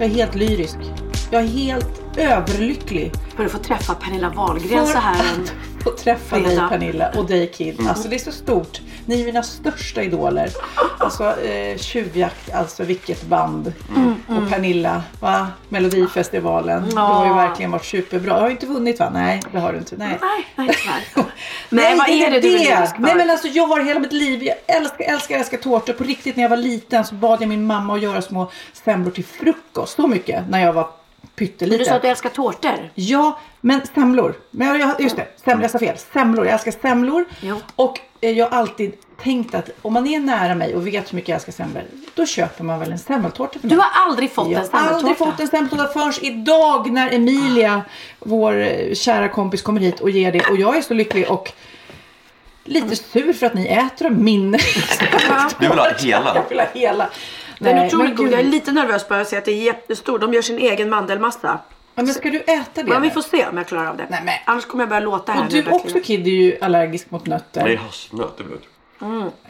Jag är helt lyrisk. Jag är helt överlycklig. För att få träffa Pernilla Wahlgren så här en få träffa dig. Pernilla och dig Kid. Alltså det är så stort. Ni är mina största idoler. Alltså eh, Tjuvjakt, alltså vilket band. Och Pernilla, va? Melodifestivalen. Du har ju verkligen varit superbra. Du har ju inte vunnit va? Nej, det har du inte. Nej. Nej, nej tyvärr. Nej, vad är det du är lyrisk för? Nej men alltså jag har hela mitt liv, jag älskar, älskar, älskar tårtor. På riktigt när jag var liten så bad jag min mamma att göra små semlor till frukost. Så mycket när jag var pytteliten. Du sa att du älskar tårtor. Ja, men semlor. Men jag, jag, just det, semlor, jag sa fel. Semlor, jag älskar semlor. Jo. Och eh, jag har alltid tänkt att om man är nära mig och vet hur mycket jag älskar semlor, då köper man väl en semmeltårta för mig. Du har aldrig fått jag en har aldrig semmeltårta? fått en semmeltårta förrän idag när Emilia, vår eh, kära kompis, kommer hit och ger det. Och jag är så lycklig och lite sur för att ni äter min Du vill ha hela? Jag vill ha hela. Den är otroligt god. Jag är lite nervös bara att se att det är jättestor. De gör sin egen mandelmassa. Ja, men ska du äta det? Men vi nu? får se om jag klarar av det. Nej, men- Annars kommer jag börja låta här Och nu, du verkligen. också Kid är ju allergisk mot nötter. Nej, hasselnötter du.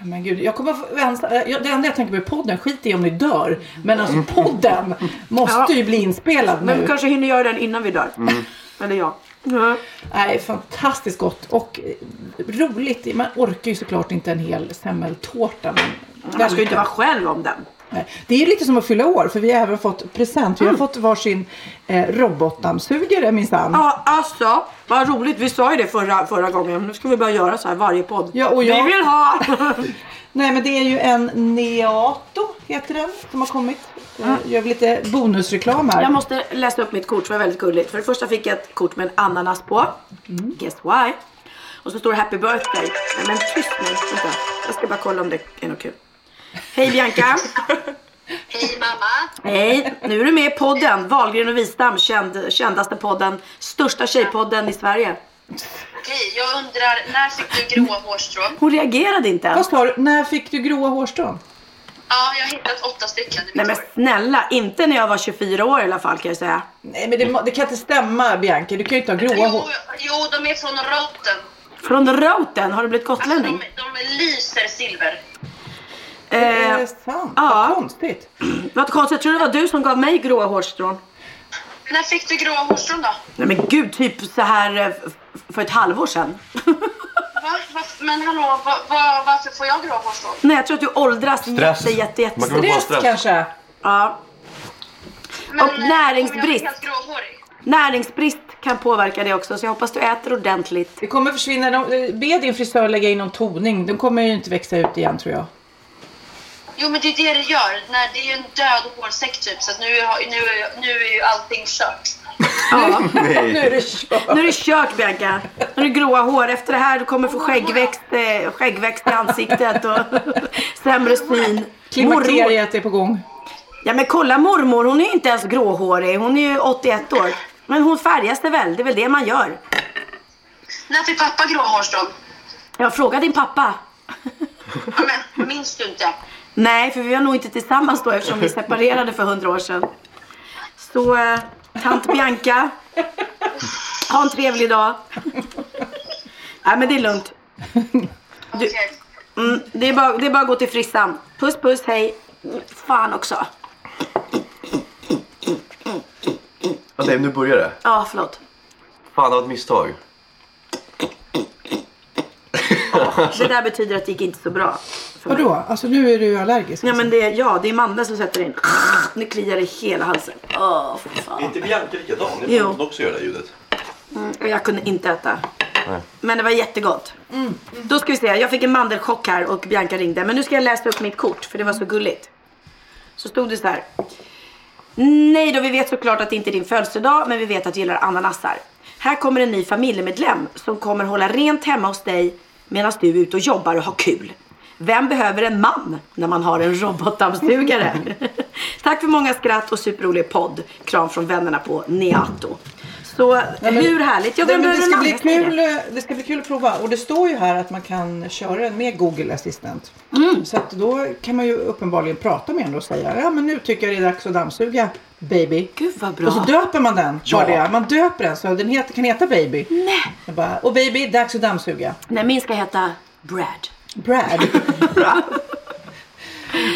Men gud, jag kommer jag- Det enda jag tänker på är podden. Skit i om ni dör. Men alltså podden måste Ja. ju bli inspelad Men vi nu. kanske hinner göra den innan vi dör. Eller jag. Ja. Nej, fantastiskt gott och eh, roligt. Man orkar ju såklart inte en hel semmeltårta. Men Man ska ju inte vara själv om den. Nej. Det är ju lite som att fylla år för vi har även fått present. Vi har fått varsin eh, robotdammsugare minsann. Ja, alltså. Vad roligt. Vi sa ju det förra, förra gången. Nu ska vi börja göra så här varje podd. Ja, och jag- Vi vill ha. Nej men det är ju en Neato heter den som har kommit. Eh, Gör vi lite bonusreklam här. Jag måste läsa upp mitt kort det var väldigt gulligt. För det första fick jag ett kort med en ananas på. Guess why? Och så står det happy birthday. Nej men tyst nu. Vänta. Jag ska bara kolla om det är något kul. Hej Bianca. Hej mamma! Hej. Nu är du med i podden. Wahlgren och Wistam. Känd, kändaste podden. Största tjejpodden i Sverige. Okej, jag undrar, när fick du gråa hårstrån? Hon reagerade inte Vad ens. sa du? När fick du gråa hårstrån? Ja, jag har hittat åtta stycken i Nej mitt men hår. snälla. Inte när jag var 24 år i alla fall kan jag säga. Nej men det, må- det kan inte stämma Bianca. Du kan ju inte ha gråa Jo, hår. jo, de är från roten. Från Roten. Har du blivit Alltså, gotlänning? de, de lyser silver. Det är Eh, sant. ja. Vad konstigt. vad konstigt. Jag tror det var du som gav mig gråa hårstrån. När fick du gråa hårstrån då? Nej men gud, typ så här eh, för ett halvår sedan. Va? Va? Men hallå, va, va, varför får jag gråa hårstrån? Nej, jag tror att du åldras Stress. jätte, jätte, jätte. Man kan Stress stress. kanske? Ja. Men, Och eh, näringsbrist. Näringsbrist kan påverka det också, så jag hoppas du äter ordentligt. Det kommer försvinna. De- Be din frisör lägga in någon toning. Den kommer ju inte växa ut igen tror jag. Jo men det är det det gör. När det är ju en död hårsäck typ så att nu, har- nu, är- nu är ju allting kört. Ja. Nu är det kört. Nu är det kört Bianca. Nu är det gråa hår. Efter det här du kommer få skäggväxt, eh, skäggväxt i ansiktet och sämre syn. Mormor. Klimakteriet är på gång. Ja men kolla mormor, hon är inte ens gråhårig. Hon är ju 81 år. Men hon färgas det väl, det är väl det man gör. När fick pappa gråa hårstrån? Jag frågar din pappa. Ja, men minns du inte? Nej, för vi var nog inte tillsammans då eftersom vi separerade för hundra år sedan. Så, eh, tant Bianca. Ha en trevlig dag. Nej, men det är lugnt. Okej. Mm, det, är bara, det är bara att gå till frissan. Puss, puss, hej. Fan också. Ja, nej, nu börjar det. Ja, förlåt. Fan, det var ett misstag. Det där betyder att det gick inte så bra. för mig. Vadå? Alltså nu är du allergisk? Ja alltså. men det, ja, det är mandeln som sätter in. Nu kliar det i hela halsen. Åh, fy Är fan. inte Bianca likadan? Jo. Hon också göra det ljudet. Och Jag kunde inte äta. Men det var jättegott. Då ska vi se, jag fick en mandelchock här och Bianca ringde. Men nu ska jag läsa upp mitt kort för det var så gulligt. Så stod det så här. Nej då, vi vet såklart att det inte är din födelsedag, men vi vet att du gillar ananasar. Här kommer en ny familjemedlem som kommer hålla rent hemma hos dig medan du är ute och jobbar och har kul. Vem behöver en man när man har en robotdammsugare? Tack för många skratt och superrolig podd. Kram från vännerna på Neato. Så hur härligt? Jag Nej, men det, en ska bli kul, det. det ska bli kul att prova. Och det står ju här att man kan köra den med Google Assistant. Mm. Så att då kan man ju uppenbarligen prata med den och säga ja men nu tycker jag det är dags att dammsuga baby. Gud vad bra. Och så döper man den. Ja. Det är. Man döper den så den heter, kan heta baby. Nej. Jag bara, och baby, dags att dammsuga. Nej, min ska heta Brad. Brad.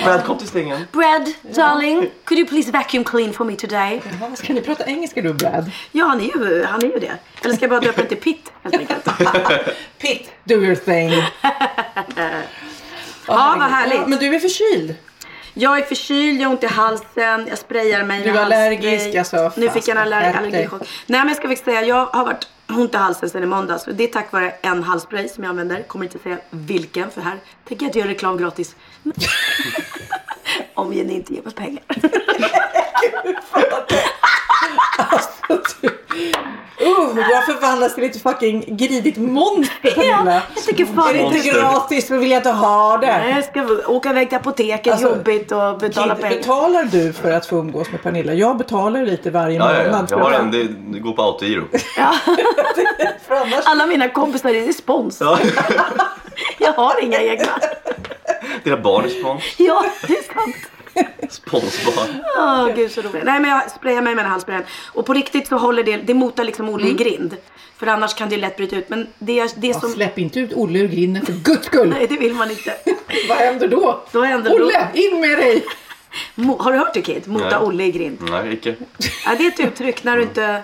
Brad kom till stängen. Brad, darling, could you please vacuum clean for me today? Jaha, ska ni prata engelska du Brad? Ja, han är ju, han är ju det. Eller ska jag bara döpa den till Pitt helt enkelt? Pitt, do your thing. Ja, vad härligt. Ja, men du är förkyld. Jag är förkyld, jag har ont i halsen, jag sprayar mig Du halsspray. allergisk, alltså. Nu fick jag en aller- allergichock. Nej men jag ska faktiskt säga, jag har varit ont i halsen sedan i måndags. Och det är tack vare en halsspray som jag använder. Kommer inte säga vilken för här tänker jag inte göra reklam gratis. Om Jenny inte ger mig pengar. Uh, du har förvandlats till ett fucking gridigt monster Pernilla. jag tycker fan Är det inte gratis så vill jag inte ha det. Nej, jag ska åka iväg till apoteket, Alltså, jobbigt och betala pengar. betalar du för att få umgås med Pernilla? Jag betalar lite varje Ja, ja, ja. månad. Jag har en, det, det går på autogiro. För annars... Alla mina kompisar är respons. Ja. Jag har inga egna. Dina barn är spons. Ja, det är sant. Sponsbarn. Åh gud så roligt. Nej men jag sprayar mig med den här halssprayen. Och på riktigt så håller det, det motar liksom Olle Mm. i grind. För annars kan det lätt bryta ut. Men det, det Ja, som... släpp inte ut Olle ur grinden för guds skull. Nej det vill man inte. Vad händer då? Då händer Olle, in med dig! Mo, har du hört det Kid? Mota Nej. Olle i grind. Nej, icke. Ja, det är ett uttryck när du inte...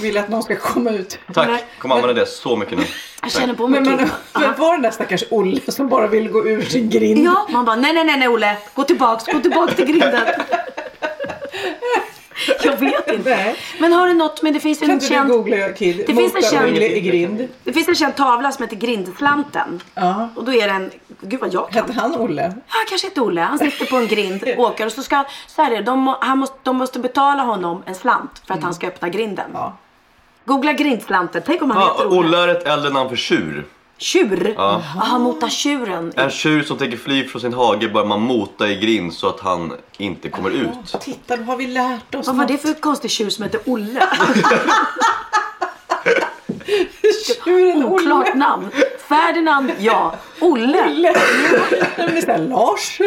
Vill att någon ska komma ut. Tack. Kommer använda det så mycket nu. Jag känner på mig Men, men, men var den där stackars Olle som bara vill gå ur sin grind? Ja, man bara nej nej nej nej Olle. Gå tillbaks, gå tillbaks till grinden. Jag vet inte. Nej. Men har du något, men det finns Kan en känd... googla Kid? Det finns en känd- i grind. Det finns en känd tavla som heter Grindslanten. Ja. Och då är det en... Gud vad jag kan. Hette han Olle? Ja, han kanske heter Olle. Han sitter på en grind, åker och så ska så här är det, de, han måste, de måste betala honom en slant för att han ska öppna grinden. Ja. Googla grindslanten. Tänk om han Ja, heter Olle. Olle är ett äldre namn för tjur. Tjur. Ja. Aha, mota tjuren. En tjur som tänker fly från sin hage börjar man mota i grind så att han inte kommer ut. Titta, då har vi lärt oss Vad var det något. för konstig tjur som heter Olle? Tjuren Olle. Oklart namn. Ferdinand, ja. Olle. Olle. Men såhär Lars.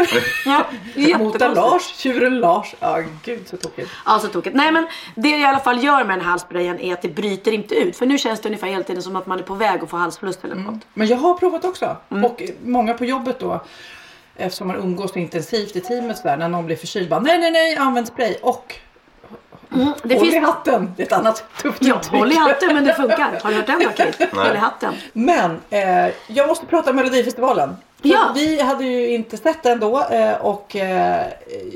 Ja, Mota. Lars, tjuren Lars. Ja, gud så tokigt. Ja, så tokigt. Nej, men det jag i alla fall gör med den här halssprayen är att det bryter inte ut. För nu känns det ungefär hela tiden som att man är på väg att få halsfluss eller något. Men jag har provat också. Mm. Och många på jobbet då. Eftersom man umgås så intensivt i teamet så där, när någon blir förkyld. Bara, nej, nej, nej, använd spray. Och Det håll i finns... hatten. Det är ett annat tufft Ja, uttryck. håll i hatten men det funkar. Har du hört den? Håll i hatten. Men eh, jag måste prata om Melodifestivalen. Ja. Vi hade ju inte sett den då eh, och eh,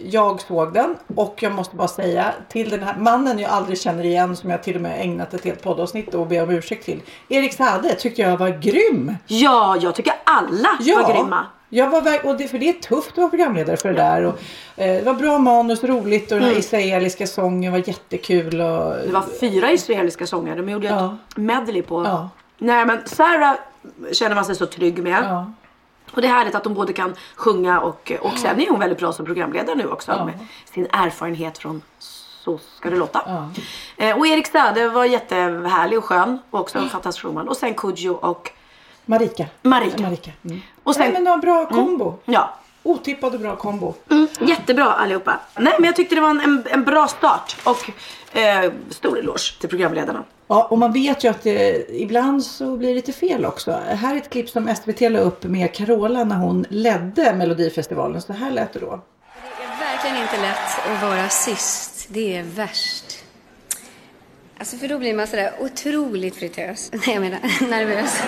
jag såg den. Och jag måste bara säga till den här mannen jag aldrig känner igen som jag till och med ägnat ett helt poddavsnitt och ber om ursäkt till. Erik Saade tyckte jag var grym. Ja, jag tycker alla var grymma. Jag var och det, för det är tufft att vara programledare för det där. Och, eh, det var bra manus, roligt och den här israeliska sången var jättekul. Och, Mm. Det var fyra israeliska sånger. De gjorde Ja. ett medley på. Ja. Nej men Sarah känner man sig så trygg med. Ja. Och det är härligt att hon både kan sjunga och, och sen är hon väldigt bra som programledare nu också. Ja. Med sin erfarenhet från Så ska det låta. Ja. Eh, och Erik Saade var jättehärlig och skön. Och också en fantastisk showman. Och sen Kodjo och Marika. Marika. Marika. Mm. Och sen- Nej, men det var en bra kombo. ja. Otippad och bra kombo. Mm, jättebra allihopa. Nej men jag tyckte det var en, en, en bra start. Och eh, stor eloge till programledarna. Ja, och man vet ju att det, ibland så blir det lite fel också. Här är ett klipp som SVT la upp med Carola när hon ledde Melodifestivalen. Så här lät det då. Det är verkligen inte lätt att vara sist. Det är värst. Alltså för då blir man sådär otroligt fritös. Nej jag menar nervös.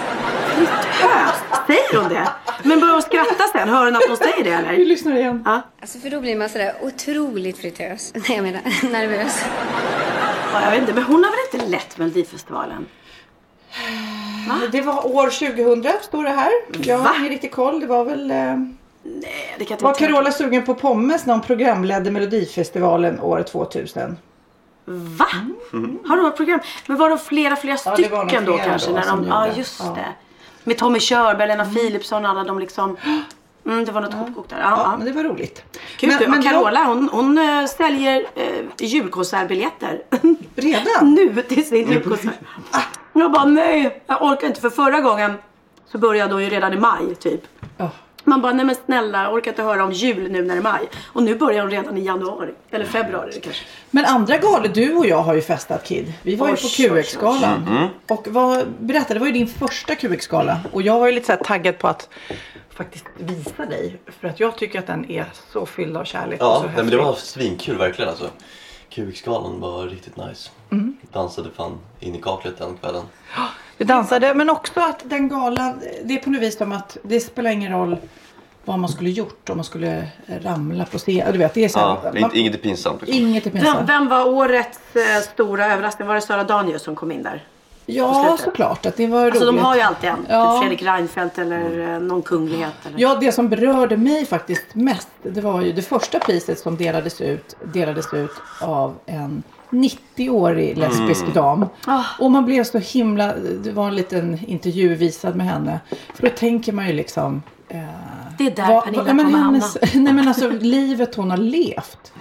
Höst. Säger hon det? Men börjar hon skratta sen? Hör hon att hon säger det Vi eller? lyssnar igen. Ja. Alltså för då blir man sådär otroligt fritös. Nej jag menar nervös. Ja, jag vet inte, men hon har väl inte lett Melodifestivalen? Det var år 2000 står det här. Jag Va? har ingen riktig koll. Det var väl... Eh, Nej, det kan jag inte var tänka Carola sugen på pommes när hon programledde Melodifestivalen år 2000? Va? Har de ett program? Men var de flera, flera Ja, stycken då kanske? då när de, ja, just Ja. det. Med Tommy Körberg, Lena Philipsson, alla de liksom. Mm, det var något hopkok där. Ja, Ja, men det var roligt. Kul. Men- Men, men Carola, hon, hon äh, säljer äh, julkonsertbiljetter. Redan? nu till sin julkonsert. Jag bara nej, jag orkar inte. För förra gången så började hon ju redan i maj typ. Man bara, nej men snälla, orkar inte höra om jul nu när det är maj. Och nu börjar hon redan i januari. Eller februari kanske. Men andra galor, du och jag har ju festat Kid. Vi var ju Oj, på oj, oj. QX-galan. Och vad, berätta, det var ju din första QX-gala. Och jag var ju lite så här taggad på att faktiskt visa dig. För att jag tycker att den är så fylld av kärlek och Ja, så nej, men det var svinkul verkligen alltså. QX-galan var riktigt nice. Mm. Dansade fan in i kaklet den kvällen. Vi dansade, men också att den galan, det är på något vis som att det spelar ingen roll vad man skulle gjort om man skulle ramla på scen. Du vet, det är så här, Ja, man, inte, inget är pinsamt. Liksom. inget är Vem, pinsamt. vem var årets eh, stora överraskning? Var det Sara Danius som kom in där? Ja, såklart att det var Alltså roligt. de har ju alltid en. Ja. Typ Fredrik Reinfeldt eller eh, någon kunglighet. Eller. Ja, det som berörde mig faktiskt mest, det var ju det första priset som delades ut, delades ut av en 90-årig lesbisk Mm. dam. Ah. Och man blev så himla, det var en liten intervju visad med henne. För då tänker man ju liksom eh, Det är där vad- Pernilla kommer hennes, Nej men alltså livet hon har levt.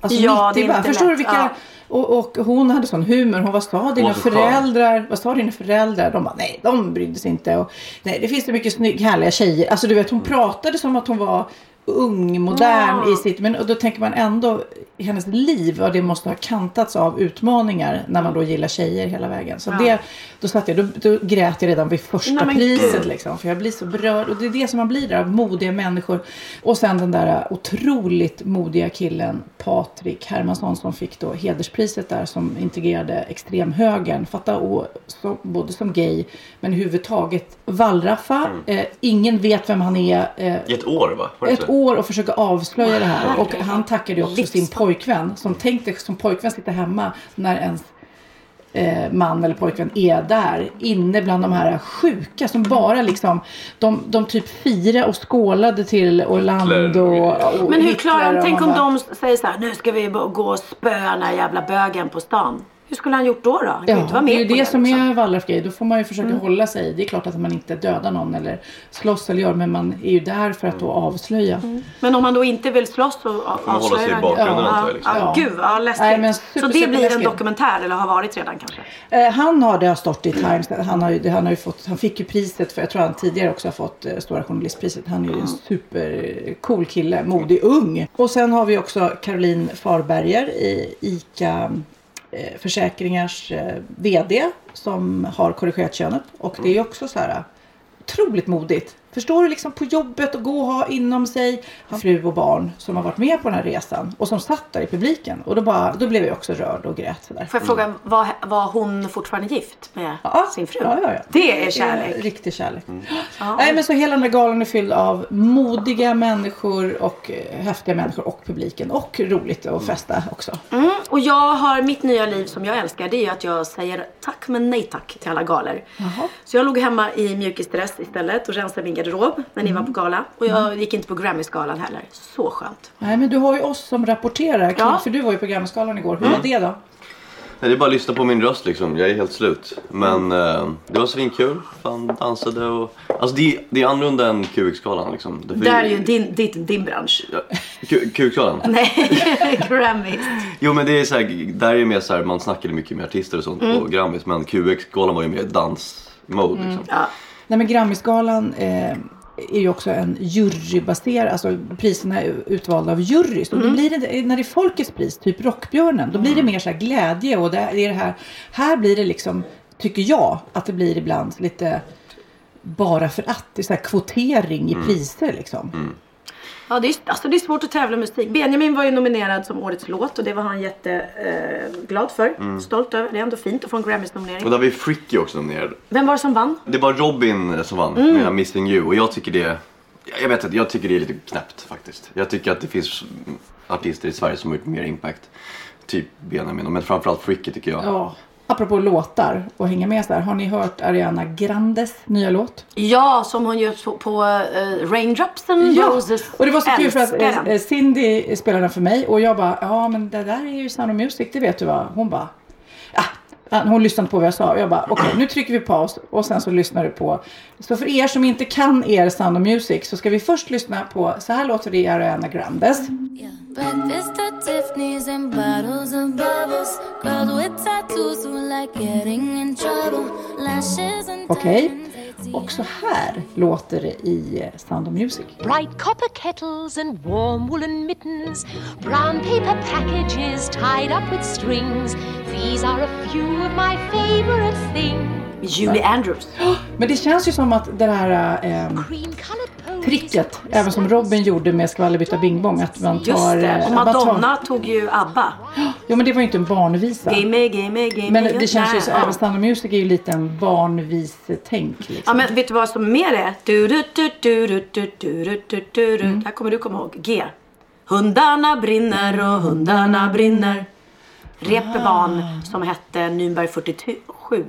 Alltså Ja, 90 det är bara. inte Förstår du vilka... Ja. Och, och hon hade sån humor. Hon var sa dina föräldrar. Vad sa dina föräldrar? De bara nej, de brydde sig inte. Och, nej, det finns så mycket snygg, härliga tjejer. Alltså du vet hon pratade som att hon var ung, modern Ja. i sitt. Men och då tänker man ändå hennes liv och det måste ha kantats av utmaningar när man då gillar tjejer hela vägen. Så Ja. det, då satt jag, då, då grät jag redan vid första Nej, priset liksom. För jag blir så berörd. Och det är det som man blir där, av modiga människor. Och sen den där otroligt modiga killen Patrik Hermansson som fick då hederspriset där som integrerade extremhögern. Fatta och, så, både som gay men överhuvudtaget wallraffa. Eh, ingen vet vem han är. Eh, I ett år va? Ett år och försöka avslöja det här. Och han tackade ju också sin Livsfarligt. Pojkvän som tänkte som pojkvän sitta hemma när ens eh, man eller pojkvän är där inne bland de här sjuka som bara liksom de, de typ fira och skålade till Orlando och, och Men hur klarar och Tänk om de säger så här, nu ska vi gå och spöa den här jävla bögen på stan. Hur skulle han gjort då? då? Han kan ju inte Ja, vara det med är ju på det som liksom. är Wallraff-grej. Då får man ju försöka hålla sig. Det är klart att man inte dödar någon eller slåss eller gör. Men man är ju där för att då avslöja. Men om man då inte vill slåss så man hålla sig i bakgrunden, Ja. antar jag, liksom. Ja, Ja. gud vad läskigt. Nej, men så super, det blir en superläskigt. dokumentär eller har varit redan kanske? Eh, han har det har stått i Times. Han, har ju, han, har ju fått, han fick ju priset för, jag tror han tidigare också har fått eh, Stora Journalistpriset. Han är ju en supercool kille, modig, ung. Och sen har vi också Caroline Farberger i ICA Eh, försäkringars eh, VD som har korrigerat könet. Och det är ju också så här eh, otroligt modigt. Förstår du liksom på jobbet och gå och ha inom sig fru och barn som har varit med på den här resan och som satt där i publiken. Och då, bara, då blev jag också rörd och grät sådär. Får jag fråga, var, var hon fortfarande gift med Ja, sin fru? Ja, ja, ja. Det är kärlek. Eh, Riktig kärlek. Ja. Nej men så hela den här galan är fylld av modiga människor och eh, häftiga människor och publiken. Och roligt att festa också. Mm, och jag har mitt nya liv som jag älskar. Det är ju att jag säger tack men nej tack till alla galor. Jaha. Så jag låg hemma i mjukisdress istället och rensade min garderob när ni var på gala. Och jag gick inte på Grammys-galan heller. Så skönt. Nej men du har ju oss som rapporterar. Ja. För du var ju på Grammisgalan igår. Hur var det då? Nej, det är bara att lyssna på min röst liksom. Jag är helt slut. Men eh, det var svinkul. Fan, dansade och... Alltså det, det är annorlunda än QX-galan liksom. Det- Där är ju din, din, din bransch. Ja, Q- QX-galan? Nej, Grammys. Jo men det är så här, där är det mer så här, man snackade mycket med artister och sånt Mm. på Grammis. Men QX-galan var ju mer dans-mode liksom. Ja. Nej men Grammisgalan eh, är ju också en jurybaserad, alltså priserna är utvalda av jury. Så då blir det, när det är folkets pris, typ Rockbjörnen, då blir det mer så här glädje och det är det här, här blir det liksom, tycker jag, att det blir ibland lite bara för att det är så här kvotering i priser liksom. Ja, det är, alltså det är svårt att tävla med musik. Benjamin var ju nominerad som årets låt och det var han jätteglad eh, för. Stolt över. Det är ändå fint att få en Och Grammys-nominering. där var ju Fricky också nominerad. Vem var det som vann? Det var Robin som vann Mm. med Missing You och jag tycker det jag vet inte, jag tycker det är lite knäppt faktiskt. Jag tycker att det finns artister i Sverige som har gjort mer impact. Typ Benjamin, men framförallt Fricky tycker jag. Ja. Apropå låtar och hänga med så här. Har ni hört Ariana Grandes nya låt? Ja, som hon gör på, på eh, Raindrops and Roses. och det var så kul för att eh, Cindy spelade den för mig och jag bara, ja men det där är ju Sound of Music, det vet du va? Hon bara, ja. Hon lyssnade på vad jag sa jag bara, okej nu trycker vi paus och sen så lyssnar du på. Så för er som inte kan er Sound of Music så ska vi först lyssna på, så här låter det i Ariana Grandes. Breakfast at Tiffany's and bottles of bubbles. Girls with tattoos who like getting in trouble. Lashes and Okej. diamonds, Och så här låter det i Sound of Music. Bright copper kettles and warm woolen mittens, brown paper packages tied up with strings. These are a few of my favorite things. Julie Andrews. Men det känns ju som att det här eh, Tricket, även som Robin gjorde med Skvallerbytta Bing Bong, att man Just det. eh, Och man tar- Madonna tog ju ABBA. Jo men det var ju inte en barnvisa. Gimme, gimme, gimme. Men det känns ju så, ja. även of Music är ju lite en barnvis-tänk. Ja Liksom. men vet du vad som mer är? Du, du, du, du, du, du, du, du, du. Mm. Det här kommer du komma ihåg. G. Hundarna brinner och hundarna brinner. Reeperbahn som hette Nürnberg 47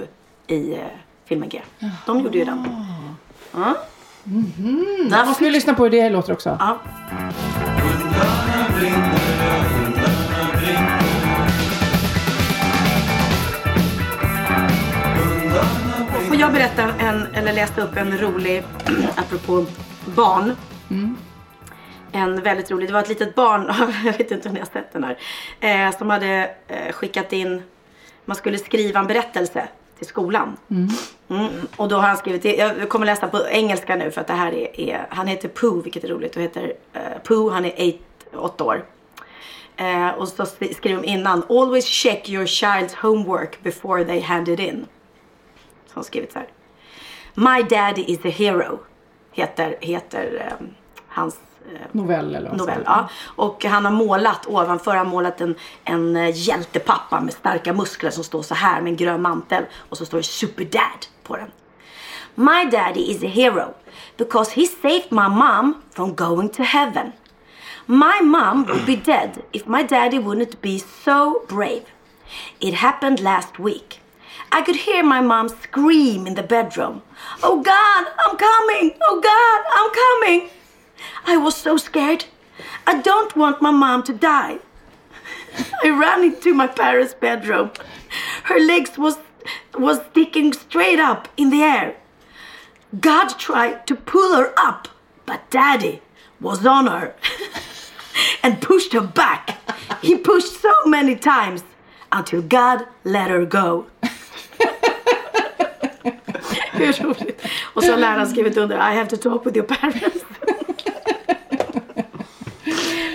i eh, filmen G. De gjorde ju den. Ja. Där Ska vi lyssna på hur det låter också? Ja. Får jag berätta en, eller läsa upp en rolig, apropå barn. En väldigt rolig, det var ett litet barn, jag vet inte om ni har sett den här. Eh, som hade eh, skickat in, man skulle skriva en berättelse till skolan. Mm, och då har han skrivit, jag kommer läsa på engelska nu för att det här är, är han heter Pooh vilket är roligt och heter eh, Pooh, han är 8 år. Eh, och så sk- skriver de innan, always check your child's homework before they hand it in. Så har skrivit så här. My daddy is a hero. Heter, heter eh, hans Novell eller novell. Ja. Och han har målat ovanför, han har målat en, en eh, hjältepappa med starka muskler som står så här med en grön mantel. Och så står det Super Dad på den. My daddy is a hero because he saved my mom from going to heaven. My mom would be dead if my daddy wouldn't be so brave. It happened last week. I could hear my mom scream in the bedroom. Oh God, I'm coming! Oh God, I'm coming! I was so scared. I don't want my mom to die. I ran into my parents' bedroom. Her legs was was sticking straight up in the air. God tried to pull her up, but Daddy was on her and pushed her back. He pushed so many times until God let her go. Hur roligt? Och så har läraren skrivit under I have to talk with your parents.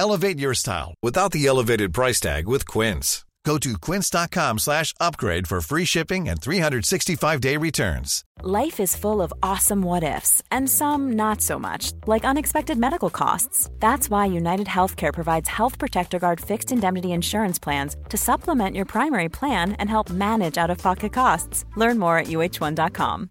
Elevate your style without the elevated price tag with Quince. Go to quince.com slash upgrade for free shipping and 365-day returns. Life is full of awesome what ifs, and some not so much, like unexpected medical costs. That's why United Healthcare provides Health Protector Guard fixed indemnity insurance plans to supplement your primary plan and help manage out of pocket costs. Learn more at uh1.com.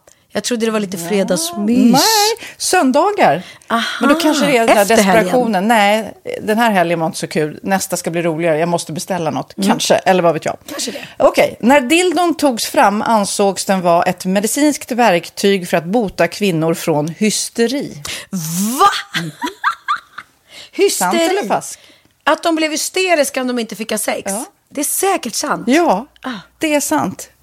Jag trodde det var lite fredagsmys. Nej, söndagar. Aha, Men då kanske det är den där efter helgen. desperationen. Nej, den här helgen var inte så kul. Nästa ska bli roligare. Jag måste beställa något. Kanske, eller vad vet jag. Mm. Kanske det. Okej, när dildon togs fram ansågs den vara ett medicinskt verktyg för att bota kvinnor från hysteri. Va? Hysteri. Sant eller falskt? Att de blev hysteriska om de inte fick ha sex. Ja. Det är säkert sant. Ja, Ah. det är sant.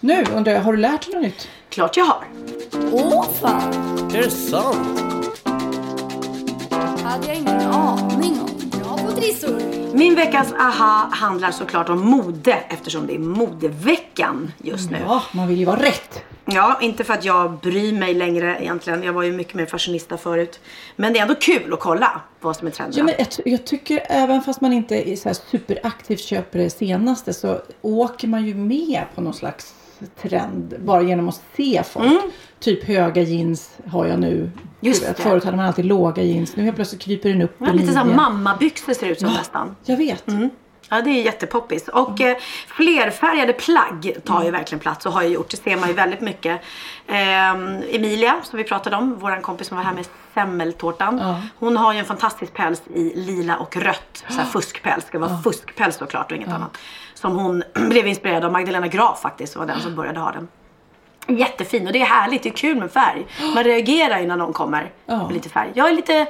Nu undrar jag, har du lärt dig något nytt? Klart jag har. Åh fan! Är det sant? hade jag ingen aning om. Bra på trissor. Min veckas aha handlar såklart om mode eftersom det är modeveckan just nu. Ja, man vill ju vara rätt. Ja, inte för att jag bryr mig längre egentligen. Jag var ju mycket mer fashionista förut. Men det är ändå kul att kolla vad som är trendigt. Ja, men jag, jag, tycker även fast man inte är så här superaktivt köper det senaste så åker man ju med på någon slags trend bara genom att se folk. Mm. Typ höga jeans har jag nu. Just det. Förut hade man alltid låga jeans. Nu helt plötsligt kryper den upp ja, Lite som mammabyxor ser ut som ja, nästan. Jag vet. Mm. Ja, det är jättepoppis. Och mm. eh, flerfärgade plagg tar ju verkligen plats och har ju gjort. Det ser man ju väldigt mycket. Eh, Emilia, som vi pratade om, vår kompis som var här med semmeltårtan. Ja. Hon har ju en fantastisk päls i lila och rött. Så här fuskpäls. Det ska vara ja. fuskpäls såklart och inget annat. Som hon blev inspirerad av. Magdalena Graf faktiskt var den som började ha den. Jättefin och det är härligt. Det är kul med färg. Man reagerar ju när någon kommer med lite färg. Jag är lite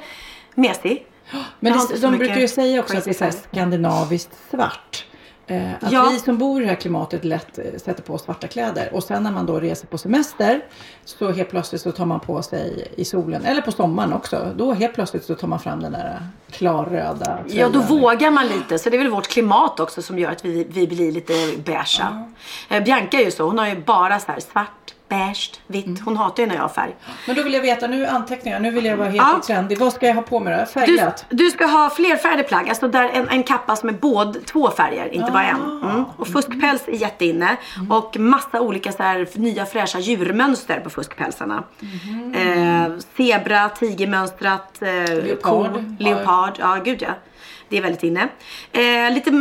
mesig. Men det, de brukar ju säga också att det är skandinaviskt svart. Eh, att ja. vi som bor i det här klimatet lätt eh, sätter på svarta kläder. Och sen när man då reser på semester så helt plötsligt så tar man på sig i solen, eller på sommaren också. Då helt plötsligt så tar man fram den där klarröda tröjan. Ja, då vågar man lite. Så det är väl vårt klimat också som gör att vi, vi blir lite beiga. Ja. Eh, Bianca är ju så. Hon har ju bara så här svart beige, vitt. Mm. Hon hatar ju när jag har färg. Men då vill jag veta, nu anteckningar, nu vill jag vara helt ja. trendig. Vad ska jag ha på mig då? Färgglatt? Du, du, ska ha flerfärgade plagg. Alltså där en, en kappa som är både två färger, inte ah. bara en. Ah. Mm. Och fuskpäls är jätteinne. Mm. Och massa olika så här, nya fräscha djurmönster på fuskpälsarna. Mm. Eh, zebra, tigermönstrat, eh, leopard. Ko, leopard. Ja, gud ja. Det är väldigt inne. Eh, lite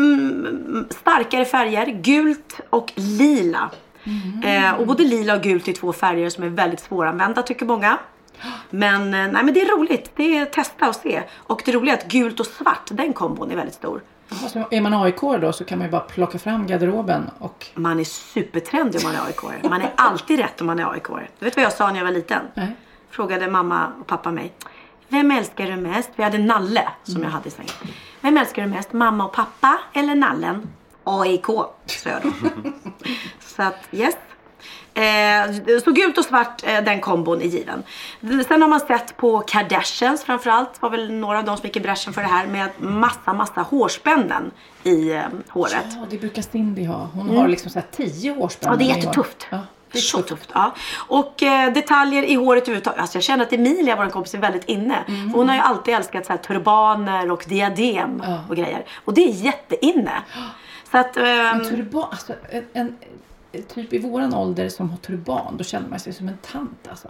starkare färger, gult och lila. Mm. Eh, och både lila och gult är två färger som är väldigt svåranvända tycker många. Men, eh, nej, men det är roligt. Det är testa och se. Och det roliga är att gult och svart, den kombon är väldigt stor. Alltså, är man AIK då så kan man ju bara plocka fram garderoben och... Man är supertrendig om man är AIK. Man är alltid rätt om man är AIK. Du vet vad jag sa när jag var liten? Nej. Frågade mamma och pappa mig. Vem älskar du mest? Vi hade Nalle som jag hade i sängen. Vem älskar du mest? Mamma och pappa eller Nallen? AIK, sa jag då. så att yes. Eh, så gult och svart, eh, den kombon är given. Sen har man sett på Kardashians framförallt. var väl några av de som gick i bräschen för det här med massa, massa hårspännen i eh, håret. Ja, det brukar Cindy ha. Hon Mm. har liksom så här tio årspännen. Ja, det är jättetufft. Ja. Det är så tufft. Ja. Och eh, detaljer i håret överhuvudtaget. Alltså jag känner att Emilia, vår kompis, är väldigt inne. Mm. För hon har ju alltid älskat så här, turbaner och diadem och grejer. Och det är jätteinne. Så att... ehm, En turban, alltså en, en, typ i våran ålder som har turban, då känner man sig som en tant alltså.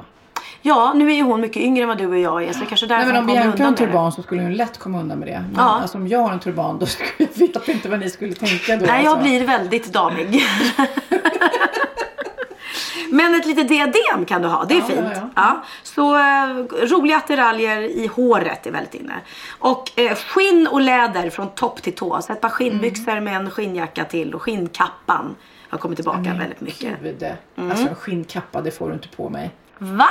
Ja, nu är ju hon mycket yngre än vad du och jag är. Så det kanske är därför Nej, men om Bianca har en turban så skulle hon lätt komma undan med det. Men Ja. alltså, om jag har en turban då skulle jag vet inte vad ni skulle tänka då. Nej, jag alltså. blir väldigt damig. Men ett litet diadem kan du ha, det är Ja, fint. ja, Ja, Så eh, roliga attiraljer i håret är väldigt inne. Och eh, skinn och läder från topp till tå. Så ett par skinnbyxor Mm. med en skinnjacka till och skinnkappan har kommit tillbaka väldigt mycket. Gud, Mm. alltså en skinnkappa det får du inte på mig. Va?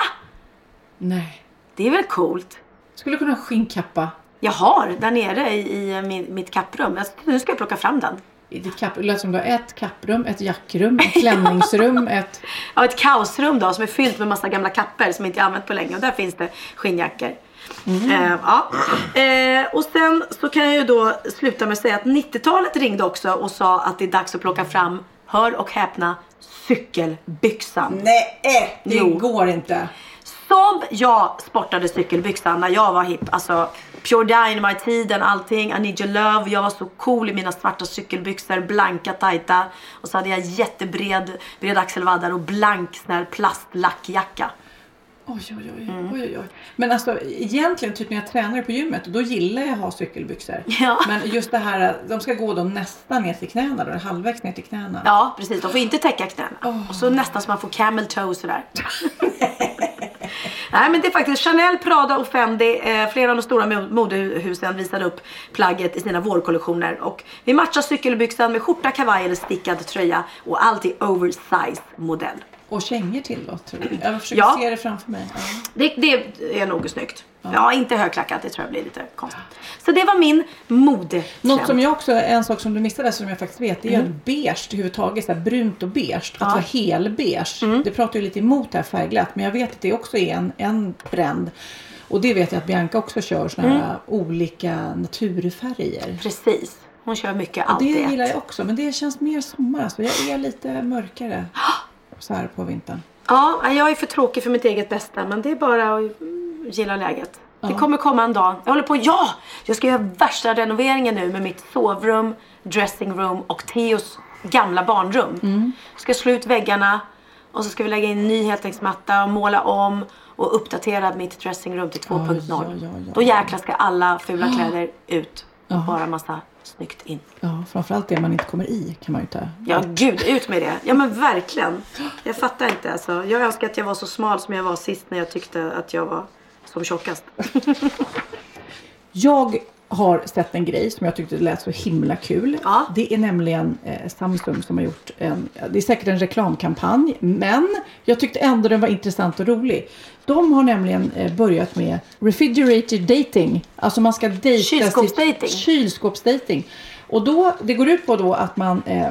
Nej. Det är väl coolt? Skulle kunna ha skinnkappa. Jag har där nere i, i mitt kapprum. Nu ska jag plocka fram den. I ditt kapp, det lät som du har ett kapprum, ett jackrum, ett klänningsrum, ett... Ja, ett kaosrum då som är fyllt med massa gamla kapper som inte jag använt på länge och där finns det skinnjackor. Eh, ja. eh, och sen så kan jag ju då sluta med att säga att 90-talet ringde också och sa att det är dags att plocka fram, hör och häpna, cykelbyxan. Nej, det Jo. går inte. Som jag sportade cykelbyxan när jag var hipp. Alltså Pure Dynamite-tiden, allting. I need your love. Jag var så cool i mina svarta cykelbyxor. Blanka, tajta. Och så hade jag jättebred bred axelvaddar och blank sån här plastlackjacka. Oj, oj, oj, Mm. oj, oj, oj. Men alltså egentligen typ när jag tränar på gymmet då gillar jag att ha cykelbyxor. Ja. Men just det här, de ska gå då nästan ner till knäna då, halvvägs ner till knäna. Ja, precis. De får inte täcka knäna. Och så nästan så man får camel toe sådär. Nej men det är faktiskt Chanel, Prada och Fendi. Eh, flera av de stora mo- modehusen visade upp plagget i sina vårkollektioner. Och vi matchar cykelbyxan med skjorta, kavaj eller stickad tröja. Och allt i oversize modell. Och kängor till då, tror jag. Jag försöker Ja. se det framför mig. Ja. Det, det är nog snyggt. Ja. inte högklackat. Det tror jag blir lite konstigt. Så det var min mode. Något som jag också, en sak som du missade som jag faktiskt vet, det är Mm. att beige överhuvudtaget, så här brunt och beige, att Ja. vara helbeige. Mm. Det pratar ju lite emot det här färgglatt, men jag vet att det också är en, en trend. Och det vet jag att Bianca också kör, såna här Mm. olika naturfärger. Precis. Hon kör mycket allt det gillar jag också, men det känns mer sommar. Alltså. Jag är lite mörkare så här på vintern. Ja, jag är för tråkig för mitt eget bästa men det är bara att mm, gilla läget. Det kommer komma en dag. Jag håller på, ja! Jag ska göra värsta renoveringen nu med mitt sovrum, dressingroom och Theos gamla barnrum. Ska slå ut väggarna och så ska vi lägga in ny heltäckningsmatta och måla om och uppdatera mitt dressingroom till 2.0. ja, ja, ja. Då jäklar ska alla fula kläder ut och Ja. bara massa snyggt in. Ja, framförallt det man inte kommer i kan man ju ta. Ja, gud, ut med det. Ja, men verkligen. Jag fattar inte. Alltså. Jag önskar att jag var så smal som jag var sist när jag tyckte att jag var som tjockast. Jag har sett en grej som jag tyckte lät så himla kul. Ja. Det är nämligen eh, Samsung som har gjort en, det är säkert en reklamkampanj, men jag tyckte ändå den var intressant och rolig. De har nämligen eh, börjat med refrigerated dating. Alltså man ska dejta Kylskåpsdating. sitt- Kylskåpsdating. Och då, det går ut på då att man eh,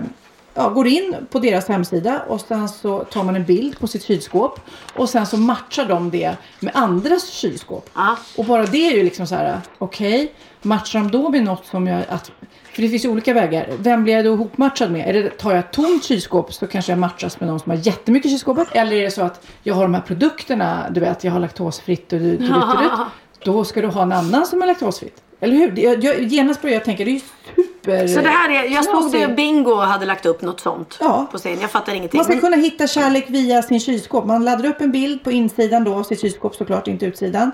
ja, går in på deras hemsida och sen så tar man en bild på sitt kylskåp och sen så matchar de det med andras kylskåp. Och bara det är ju liksom så här, okej, matchar de då med något som jag, att, för det finns ju olika vägar. Vem blir jag då ihopmatchad med? Är det, tar jag ett tomt kylskåp så kanske jag matchas med någon som har jättemycket i kylskåpet. Eller är det så att jag har de här produkterna, du vet, jag har laktosfritt och du, du, du, du, Då ska du ha en annan som är laktosfritt. Eller hur? Jag, jag, genast börjar jag tänka, det är ju super Så det här är, jag såg det, Bingo hade lagt upp något sånt Ja. på scen. Jag fattar ingenting. Man ska kunna hitta kärlek via sin kylskåp. Man laddar upp en bild på insidan då sitt kylskåp såklart, inte utsidan.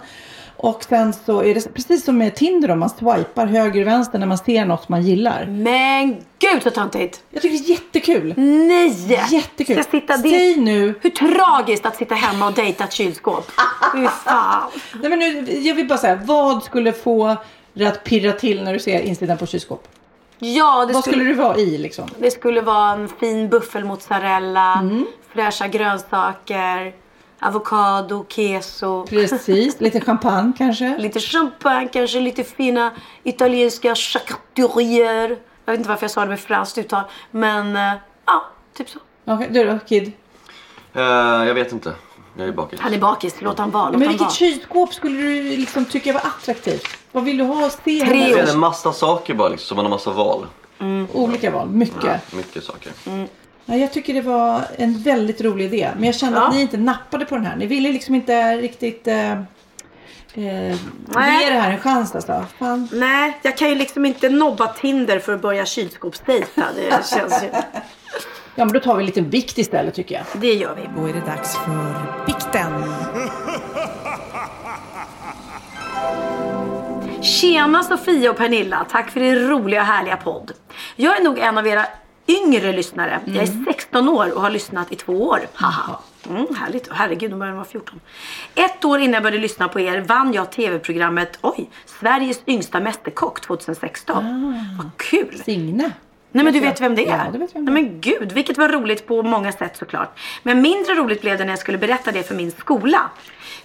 Och sen så är det precis som med Tinder då, man swipar höger och vänster när man ser något man gillar. Men gud så töntigt. Jag tycker det är jättekul. Nej! Jättekul. Ska sitta det... Säg nu. Hur tragiskt att sitta hemma och dejta ett kylskåp. Fy fan. Nej, men nu, jag vill bara säga, vad skulle få dig att pirra till när du ser insidan på kylskåp? Ja, det vad skulle, skulle, du vara i liksom? det skulle vara en fin buffelmozzarella, Mm. fräscha grönsaker, avokado, keso. Precis, lite champagne kanske? Lite champagne, kanske lite fina italienska charcuterier. Jag vet inte varför jag sa det med franskt uttal. Men eh, ja, typ så. Okej, du då Kid? Eh, jag vet inte. Jag är bakis. Han är bakis, låt han vara. Låt men han vilket vara. kylskåp skulle du liksom tycka var attraktivt? Vad vill du ha och se? Jag vet, en massa saker bara liksom, så man har massa val. Olika val, mycket. Ja, mycket saker. Ja, jag tycker det var en väldigt rolig idé. Men jag kände att Ja. ni inte nappade på den här. Ni ville liksom inte riktigt eh, eh, ge det här en chans alltså. Fan. Nej, jag kan ju liksom inte nobba Tinder för att börja kylskåpsdejta. Det känns ju... Ja men då tar vi en liten bikt istället tycker jag. Det gör vi. Då är det dags för bikten. Tjena Sofia och Pernilla, tack för er roliga och härliga podd. Jag är nog en av era yngre lyssnare. Jag är 16 år och har lyssnat i två år. Haha. Mm, härligt. Herregud, nu börjar jag vara 14. Ett år innan jag började lyssna på er vann jag tv-programmet Oj, Sveriges yngsta mästerkock 2016. Vad kul! Signe. Nej men du Vet vem det är? Ja, det vet vem Nej men gud, vilket var roligt på många sätt såklart. Men mindre roligt blev det när jag skulle berätta det för min skola.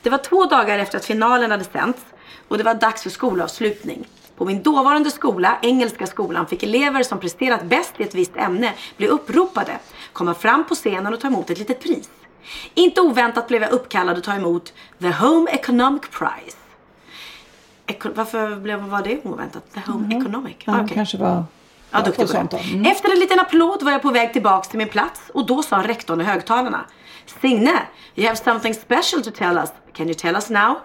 Det var två dagar efter att finalen hade sänts och det var dags för skolavslutning. På min dåvarande skola, Engelska skolan, fick elever som presterat bäst i ett visst ämne bli uppropade, komma fram på scenen och ta emot ett litet pris. Inte oväntat blev jag uppkallad att ta emot The Home Economic Prize. Eko- varför blev, var det oväntat? The Home Economic? Ja, Okej. kanske var Ja, duktig på det. Mm. Efter en liten applåd var jag på väg tillbaks till min plats och då sa rektorn i högtalarna. Signe, you have something special to tell us. Can you tell us now?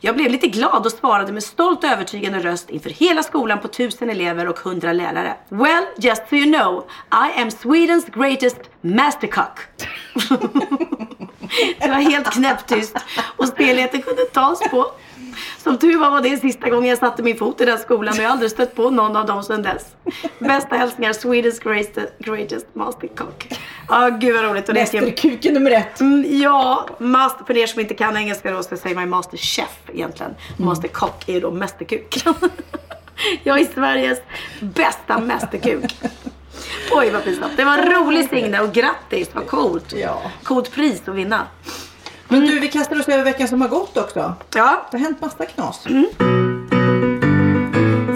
Jag blev lite glad och svarade med stolt övertygande röst inför hela skolan på tusen elever och hundra lärare. Well, just so you know, I am Swedens greatest mastercock. Det var helt knäpptyst och stelheten kunde tas på. Som tur var var det sista gången jag satte min fot i den skolan och jag har aldrig stött på någon av dem sedan dess. Bästa hälsningar, Swedens greatest, greatest mastercock. Ja, gud vad roligt. Mästerkuken nummer ett. Mm, ja, master, för er som inte kan engelska då så säger man masterchef egentligen. Masterkock är ju då mästerkuk. jag är Sveriges bästa mästerkuk. Oj vad pinsamt. Det var en rolig Signe och grattis, vad coolt. Ja. Coolt pris att vinna. Men du, vi kastar oss över veckan som har gått också. Ja. Det har hänt massa knas.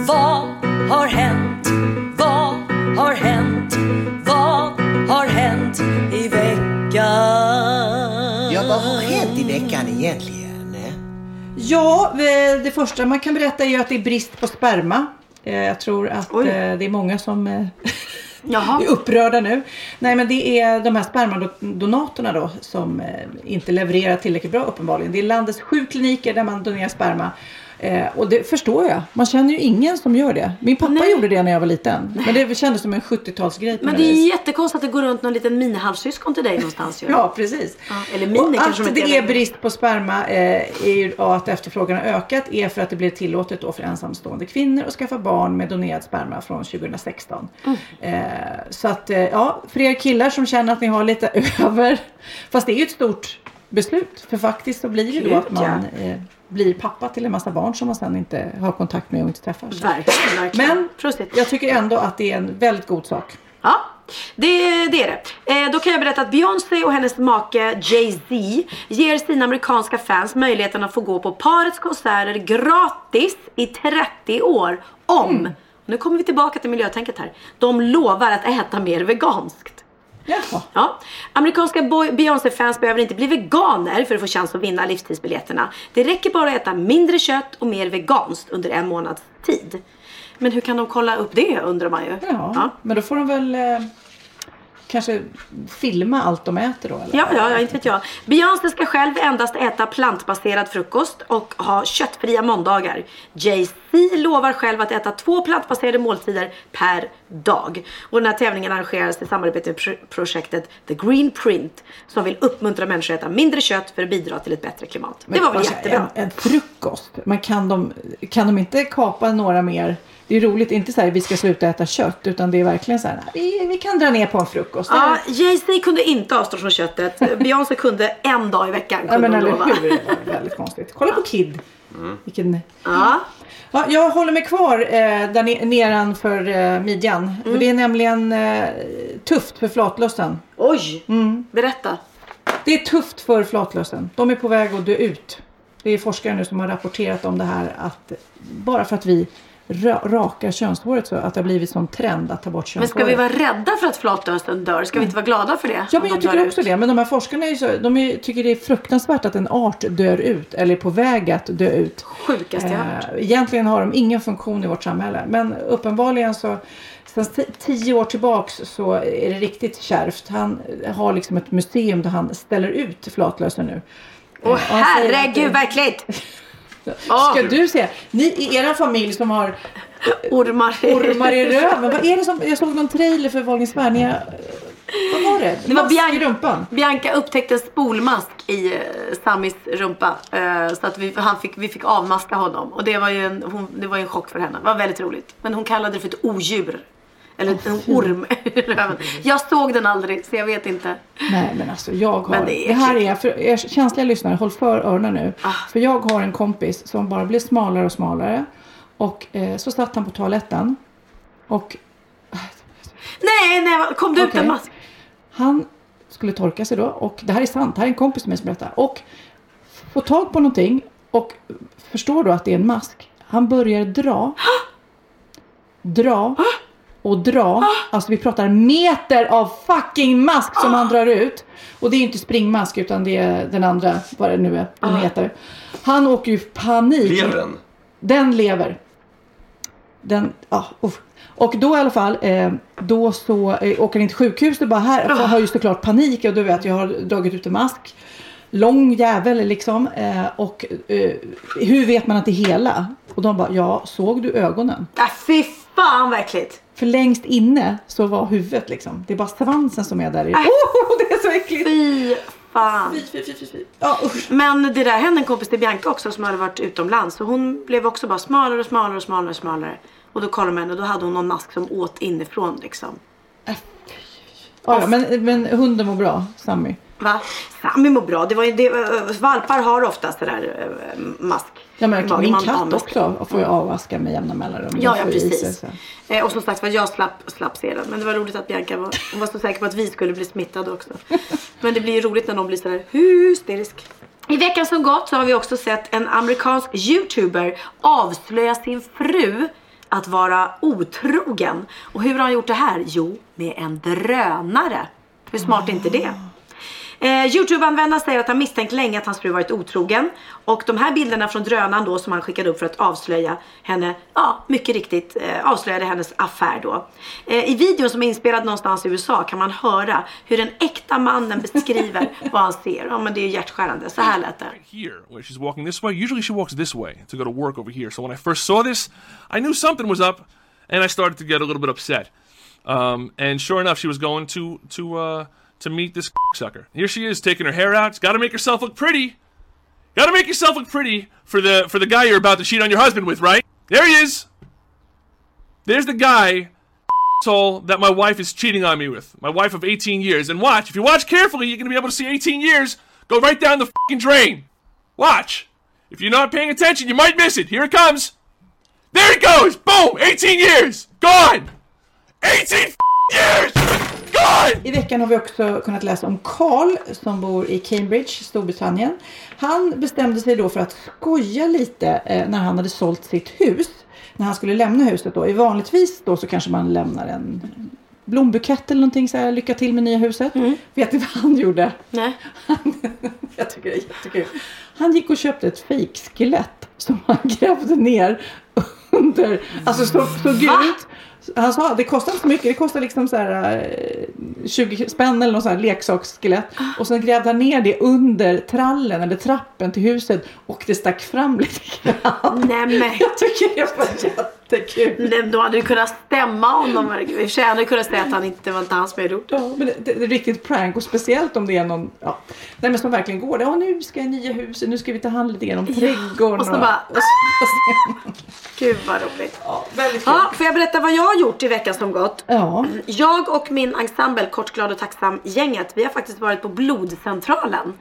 Vad har hänt? Vad har hänt? Vad har hänt i veckan? Ja, vad har hänt i veckan egentligen? Ja, eh, det första man kan berätta är ju att det är brist på sperma. Eh, Jag tror att eh, det är många som Jaha. är upprörda nu. Nej men det är de här spermadonatorna då som eh, inte levererar tillräckligt bra uppenbarligen. Det är landets sju kliniker där man donerar sperma. Eh, och det förstår jag. Man känner ju ingen som gör det. Min pappa gjorde det när jag var liten. Men det kändes som en 70-talsgrej på Men det är vis. jättekonstigt att det går runt någon liten minihalvsyskon till dig någonstans ju. Ja, precis. Ja, eller mini och kanske att det är brist på sperma eh, är ju att efterfrågan har ökat är för att det blev tillåtet då för ensamstående kvinnor att skaffa barn med donerad sperma från 2016. Mm. Eh, så att eh, ja, för er killar som känner att ni har lite över, fast det är ju ett stort beslut för faktiskt så blir det då att man eh, blir pappa till en massa barn som man sen inte har kontakt med och inte träffar. Verkligen, verkligen. Men Prosit. jag tycker ändå att det är en väldigt god sak. Ja, det, det är det. Eh, då kan jag berätta att Beyoncé och hennes make Jay-Z ger sina amerikanska fans möjligheten att få gå på parets konserter gratis i 30 år om, nu kommer vi tillbaka till miljötänket här, de lovar att äta mer veganskt. Jaha. Ja. Amerikanska Beyoncé-fans behöver inte bli veganer för att få chans att vinna livstidsbiljetterna. Det räcker bara att äta mindre kött och mer veganskt under en månads tid. Men hur kan de kolla upp det undrar man ju. Ja, men då får de väl eh, kanske filma allt de äter då? Eller? Ja, ja, ja, inte vet jag. Beyoncé ska själv endast äta plantbaserad frukost och ha köttfria måndagar. Jay-Z lovar själv att äta två plantbaserade måltider per dag. Och den här tävlingen arrangeras i samarbete med pro- projektet The Green Print som vill uppmuntra människor att äta mindre kött för att bidra till ett bättre klimat. det var väl alltså, jättebra. En, en frukost. Men kan de, kan de inte kapa några mer? Det är roligt, inte så här vi ska sluta äta kött utan det är verkligen så här vi, vi kan dra ner på en frukost. Ja, Jay-Z kunde inte avstå från köttet. Beyoncé kunde en dag i veckan. Ja, Kunde men hon eller hur, det var väldigt konstigt. Kolla på Kid. Vilken... Ja. Ja, jag håller mig kvar eh, där ne- nedanför eh, midjan. Mm. För det är nämligen eh, tufft för flatlössen. Oj, Mm. berätta. Det är tufft för flatlössen. De är på väg att dö ut. Det är forskare nu som har rapporterat om det här att bara för att vi ra- rakar könshåret så att det har blivit sån trend att ta bort Men könshåret. ska vi vara rädda för att flatlösen dör? Ska vi inte vara glada för det? Ja, men jag tycker också ut? det. Men de här forskarna är så, de är, tycker det är fruktansvärt att en art dör ut eller är på väg att dö ut. Sjukaste jag hört. Eh, Egentligen har de ingen funktion i vårt samhälle. Men uppenbarligen så Sen ti- tio år tillbaks så är det riktigt kärvt. Han har liksom ett museum där han ställer ut flatlösen nu. Åh att herregud, vad äckligt! Ska du se? Ni i er familj som har ormar, ormar i röven. Vad är det som, jag såg någon trailer för Wahlgrens värld. Har- Vad var det? Det var Mask i rumpan. Bianca upptäckte en spolmask i uh, Samis rumpa. Eh, så att vi, han fick, vi fick avmaska honom. Och det var, ju en, hon, det var en chock för henne. Det var väldigt roligt. Men hon kallade det för ett odjur. Eller en orm i röven. Jag såg den aldrig så jag vet inte. Nej men alltså jag har. Men det, det är här är för er känsliga lyssnare. Håll för öronen nu. Ah. För jag har en kompis som bara blev smalare och smalare. Och eh, så satt han på toaletten. Och Nej, nej, kom det ut Okej. en mask? Han skulle torka sig då och det här är sant, det här är en kompis med mig som berättar. Och får tag på någonting och förstår då att det är en mask. Han börjar dra. Dra. Och dra. Alltså vi pratar meter av fucking mask som han drar ut. Och det är inte springmask utan det är den andra, vad det nu är, den heter. Han åker ju panik. Lever den? Den lever. Den, ja, uff. Och då i alla fall, eh, då så eh, åker han till sjukhus och bara här, jag har ju såklart panik och du vet jag har dragit ut en mask. Lång jävel liksom. Eh, och eh, hur vet man att det är hela? Och de bara, ja såg du ögonen? Äh, fy fan vad äckligt. För längst inne så var huvudet liksom. Det är bara svansen som är där. Äh. Oh, det är så äckligt. Fy fan. Fy, fy, fy, fy. Ja. Men det där hände en kompis till Bianca också som hade varit utomlands. Så hon blev också bara smalare och smalare och smalare och smalare. Och då kollade man henne och då hade hon någon mask som åt inifrån liksom. Ja, ja, men, men hunden mår bra, Sammy. Va? Sami mår bra. Det var, det, äh, valpar har oftast det där äh, mask. Ja, men i magen. min katt också får ju avvaska med jämna mellanrum. Ja, ja sig, precis. så. Eh, och som sagt var jag slapp, slapp se den. Men det var roligt att Bianca var, hon var så säker på att vi skulle bli smittade också. Men det blir ju roligt när någon blir sådär hysterisk. I veckan som gått så har vi också sett en amerikansk youtuber avslöja sin fru att vara otrogen. Och hur har han gjort det här? Jo, med en drönare. Hur smart är inte det? Eh, Youtube-användaren säger att han misstänkt länge att hans fru varit otrogen. Och de här bilderna från drönaren då som han skickade upp för att avslöja henne, ja mycket riktigt eh, avslöjade hennes affär då. Eh, I videon som är inspelad någonstans i USA kan man höra hur den äkta mannen beskriver vad han ser. Ja men det är ju hjärtskärande, så här lät det. here where she's walking this way. Usually she walks this way to go to work over here. So when I first saw this, I knew something was up, and I started to get a little bit upset. Um, and sure enough, she was going to to uh, to meet this sucker. Here she is taking her hair out. Got to make herself look pretty. Got to make yourself look pretty for the for the guy you're about to cheat on your husband with, right? There he is. There's the guy asshole that my wife is cheating on me with. My wife of 18 years. And watch, if you watch carefully, you're gonna be able to see 18 years go right down the fucking drain. Watch. If you're not paying attention, you might miss it. Here it comes. There it goes. Boom. 18 years. Gone. 18 years. I veckan har vi också kunnat läsa om Carl som bor i Cambridge, Storbritannien. Han bestämde sig då för att skoja lite eh, när han hade sålt sitt hus. När han skulle lämna huset då. I vanligtvis då så kanske man lämnar en blombukett eller någonting så här, lycka till med nya huset. Vet ni vad han gjorde? Nej. Jag tycker det är jättekul. Han gick och köpte ett fejkskelett som han grävde ner under. Alltså så, såg ut. Han sa det kostar inte så mycket. Det kostar liksom så här eh, 20 spänn eller något så här leksaksskelett. Och sen grävde han ner det under trallen eller trappen till huset och det stack fram lite grann. Nej men. Jag tycker det var jättekul. Nej, Då hade du kunnat stämma honom. I och hade kunnat säga att han inte var inte han som hade gjort det. Ja, men det, det, det är riktigt prank och speciellt om det är någon ja, nej, men som verkligen går. Ja, nu ska jag i nya huset, nu ska vi ta hand lite grann om trädgården. och så bara- och så- Gud vad roligt. Ja, väldigt kul. Ja, får jag berätta vad jag har gjort i veckan som gått? Ja. Jag och min ensemble Kort, glad och tacksam gänget, vi har faktiskt varit på blodcentralen.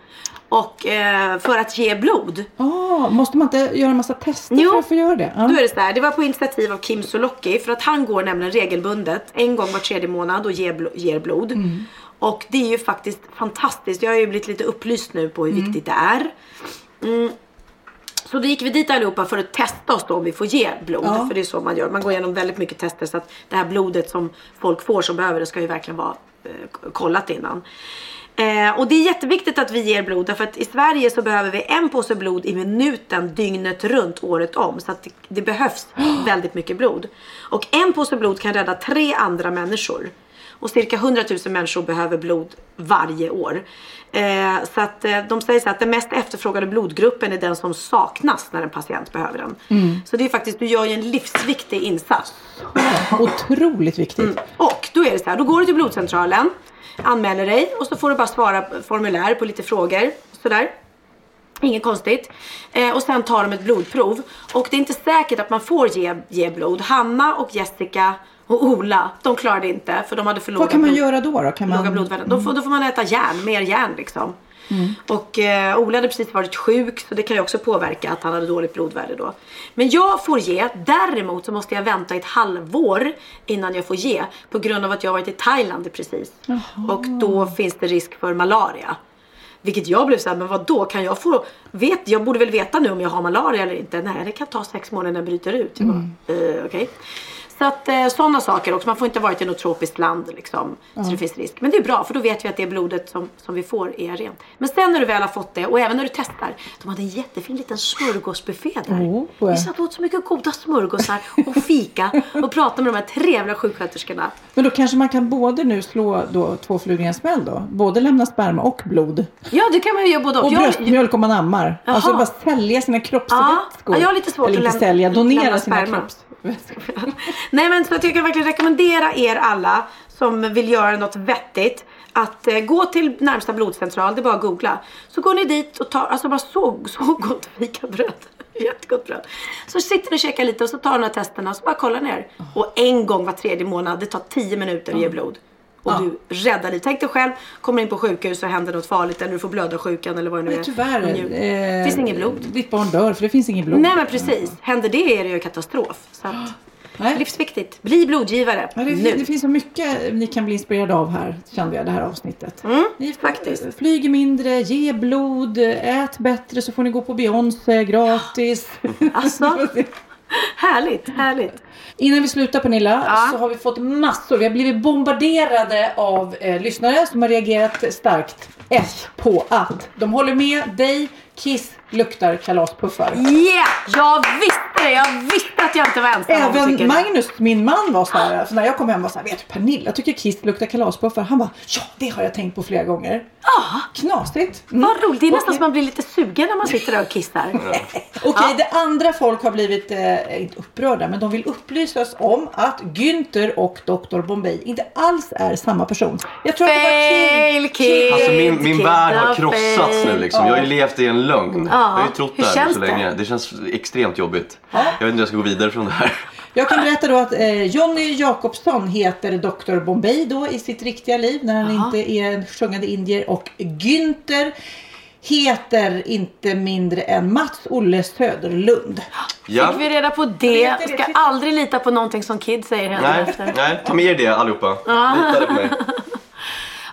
Och eh, för att ge blod. Ah, måste man inte göra en massa tester Jo. för att få göra det? Ja. Då är det så här, det var på initiativ av Kim Sulocki för att han går nämligen regelbundet en gång var tredje månad och ger, blo- ger blod. Mm. Och det är ju faktiskt fantastiskt. Jag har ju blivit lite upplyst nu på hur viktigt det är. Mm. Så då gick vi dit allihopa för att testa oss då om vi får ge blod. Ja. För det är så man gör. Man går igenom väldigt mycket tester så att det här blodet som folk får som behöver det ska ju verkligen vara eh, kollat innan. Eh, och det är jätteviktigt att vi ger blod därför att i Sverige så behöver vi en påse blod i minuten dygnet runt året om. Så att det, det behövs väldigt mycket blod. Och en påse blod kan rädda tre andra människor. Och cirka 100 000 människor behöver blod varje år. Eh, så att eh, de säger så att den mest efterfrågade blodgruppen är den som saknas när en patient behöver den. Mm. Så det är faktiskt, du gör ju en livsviktig insats. Otroligt viktigt. Mm. Och då är det så här, då går du till blodcentralen, anmäler dig och så får du bara svara på formulär på lite frågor. Sådär. Inget konstigt. Eh, och sen tar de ett blodprov. Och det är inte säkert att man får ge, ge blod. Hanna och Jessica och Ola, de klarade inte för de hade för låga, Vad kan man blod, göra då? då? Kan man... låga blodvärden. Då, får, då får man äta järn, mer järn liksom. Mm. Och eh, Ola hade precis varit sjuk så det kan ju också påverka att han hade dåligt blodvärde då. Men jag får ge, däremot så måste jag vänta ett halvår innan jag får ge på grund av att jag har varit i Thailand precis. Och då finns det risk för malaria. Vilket jag blev såhär, men vad då kan jag få, vet, jag borde väl veta nu om jag har malaria eller inte. Nej, det kan ta sex månader innan det bryter ut. Jag bara, eh, okej. Så att eh, sådana saker också. Man får inte ha varit i något tropiskt land liksom. Ja. Så det finns risk. Men det är bra för då vet vi att det blodet som, som vi får är rent. Men sen när du väl har fått det och även när du testar. De hade en jättefin liten smörgåsbuffé där. Oh, Vi satt och åt så mycket goda smörgåsar och fika och pratade med de här trevliga sjuksköterskorna. Men då kanske man kan både nu slå då två flugor i en smäll då? Både lämna sperma och blod. Ja, det kan man ju göra både Och Jag- bröstmjölk om man ammar. Jaha. Alltså bara sälja sina kroppsvätskor. Ja, jag har lite svårt Eller att inte sälja, donera sina kropps... Nej men jag kan verkligen rekommendera er alla som vill göra något vettigt att eh, gå till närmsta blodcentral, det är bara att googla. Så går ni dit och tar, alltså bara så, så gott fikabröd. Jättegott bröd. Så sitter ni och käkar lite och så tar ni de här testerna och så bara kollar ni er. Och en gång var tredje månad, det tar 10 minuter att ge blod. Och du räddar liv. Tänk dig själv, kommer in på sjukhus och händer något farligt eller du får blödarsjukan eller vad det nu är. Men tyvärr. Det Eh, finns inget blod. Ditt barn dör för det finns inget blod. Nej men precis. Händer det är det ju katastrof. Så att, livsviktigt. Bli blodgivare. Ja, det, nu. det finns så mycket ni kan bli inspirerade av här, kände jag, det här avsnittet. Mm, ni faktiskt. Flyger mindre, ge blod, ät bättre så får ni gå på Beyoncé gratis. Alltså, härligt, härligt. Innan vi slutar Pernilla så har vi fått massor, vi har blivit bombarderade av eh, lyssnare som har reagerat starkt. Ett på att de håller med dig, Kiss luktar kalaspuffar. Yeah! Jag visste det! Jag visste att jag inte var ensam Även det. Magnus, min man var så här, så när jag kom hem var så här, vet du Pernilla tycker Kiss luktar kalaspuffar. Han bara, ja det har jag tänkt på flera gånger. Ja. Knasigt. Vad roligt. Det är nästan som man blir lite sugen när man sitter där och kissar. Okej, det andra folk har blivit, eh, inte upprörda, men de vill upplysa oss om att Günther och Dr. Bombay inte alls är samma person. Jag tror att det var Kid. Alltså min, min värld har krossats nu liksom. Jag har ju levt i en lögn. Ja. Jag har ju trott Hur det här känns så det? länge. Det känns extremt jobbigt. Jag vet inte hur jag ska gå vidare från det här. Jag kan berätta då att eh, Johnny Jakobsson heter Dr. Bombay då i sitt riktiga liv när han inte är en sjungande indier och Günther heter inte mindre än Mats Olle Söderlund. Ja. Fick vi reda på det? Ska aldrig lita på någonting som Kid säger Nej, händer nej, ta med er det allihopa. Ja. Lita på mig.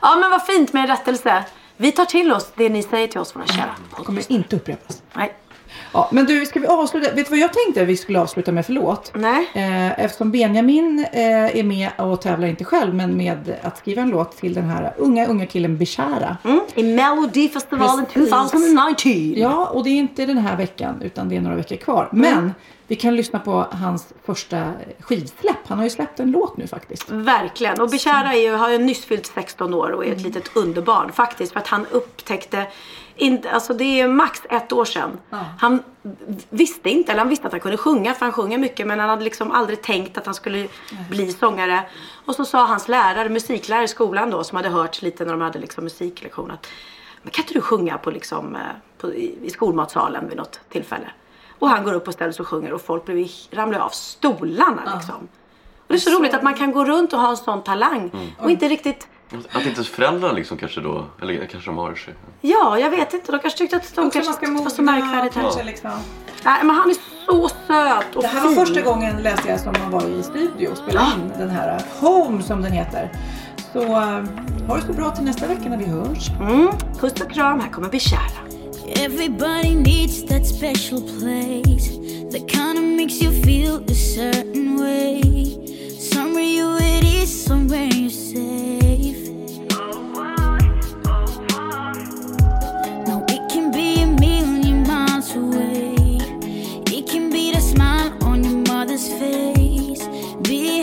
Ja men vad fint med en rättelse. Vi tar till oss det ni säger till oss våra kära. Det kommer inte upprepas. Nej. Ja, men du, ska vi avsluta? Vet du vad jag tänkte vi skulle avsluta med för låt? Nej. Eh, eftersom Benjamin eh, är med och tävlar inte själv, men med att skriva en låt till den här unga, unga killen Bishara. Mm, I Melodifestivalen Precis. 2019. Ja, och det är inte den här veckan, utan det är några veckor kvar. Men vi kan lyssna på hans första skivsläpp. Han har ju släppt en låt nu faktiskt. Verkligen. Och Bishara är ju, har ju nyss fyllt 16 år och är ett Mm. litet underbarn faktiskt. För att han upptäckte, inte, alltså det är max ett år sedan. Han visste inte, eller han visste att han kunde sjunga för han sjunger mycket. Men han hade liksom aldrig tänkt att han skulle bli sångare. Och så sa hans lärare, musiklärare i skolan då, som hade hört lite när de hade liksom musiklektion. Att, men kan inte du sjunga på liksom, eh, på, i, i skolmatsalen vid något tillfälle? Och han går upp och ställer sig och sjunger och folk blir, ramlar av stolarna liksom. Och det är så roligt att man kan gå runt och ha en sån talang och inte riktigt Att inte ens föräldrarna liksom kanske då, eller kanske de har sig. Ja, jag vet inte. De kanske tyckte att de kanske det var så märkvärdigt. kanske här. liksom. Nej, men han är så söt och Det här var fin. första gången läste jag som man var i studio och spelade in den här Home som den heter. Så uh, ha det så bra till nästa vecka när vi hörs. Mm. Puss och kram, här kommer Bishara. Everybody needs that special place that kind of makes you feel a certain way. Somewhere you it is, somewhere you're safe. No, it can be a million miles away. It can be the smile on your mother's face, be a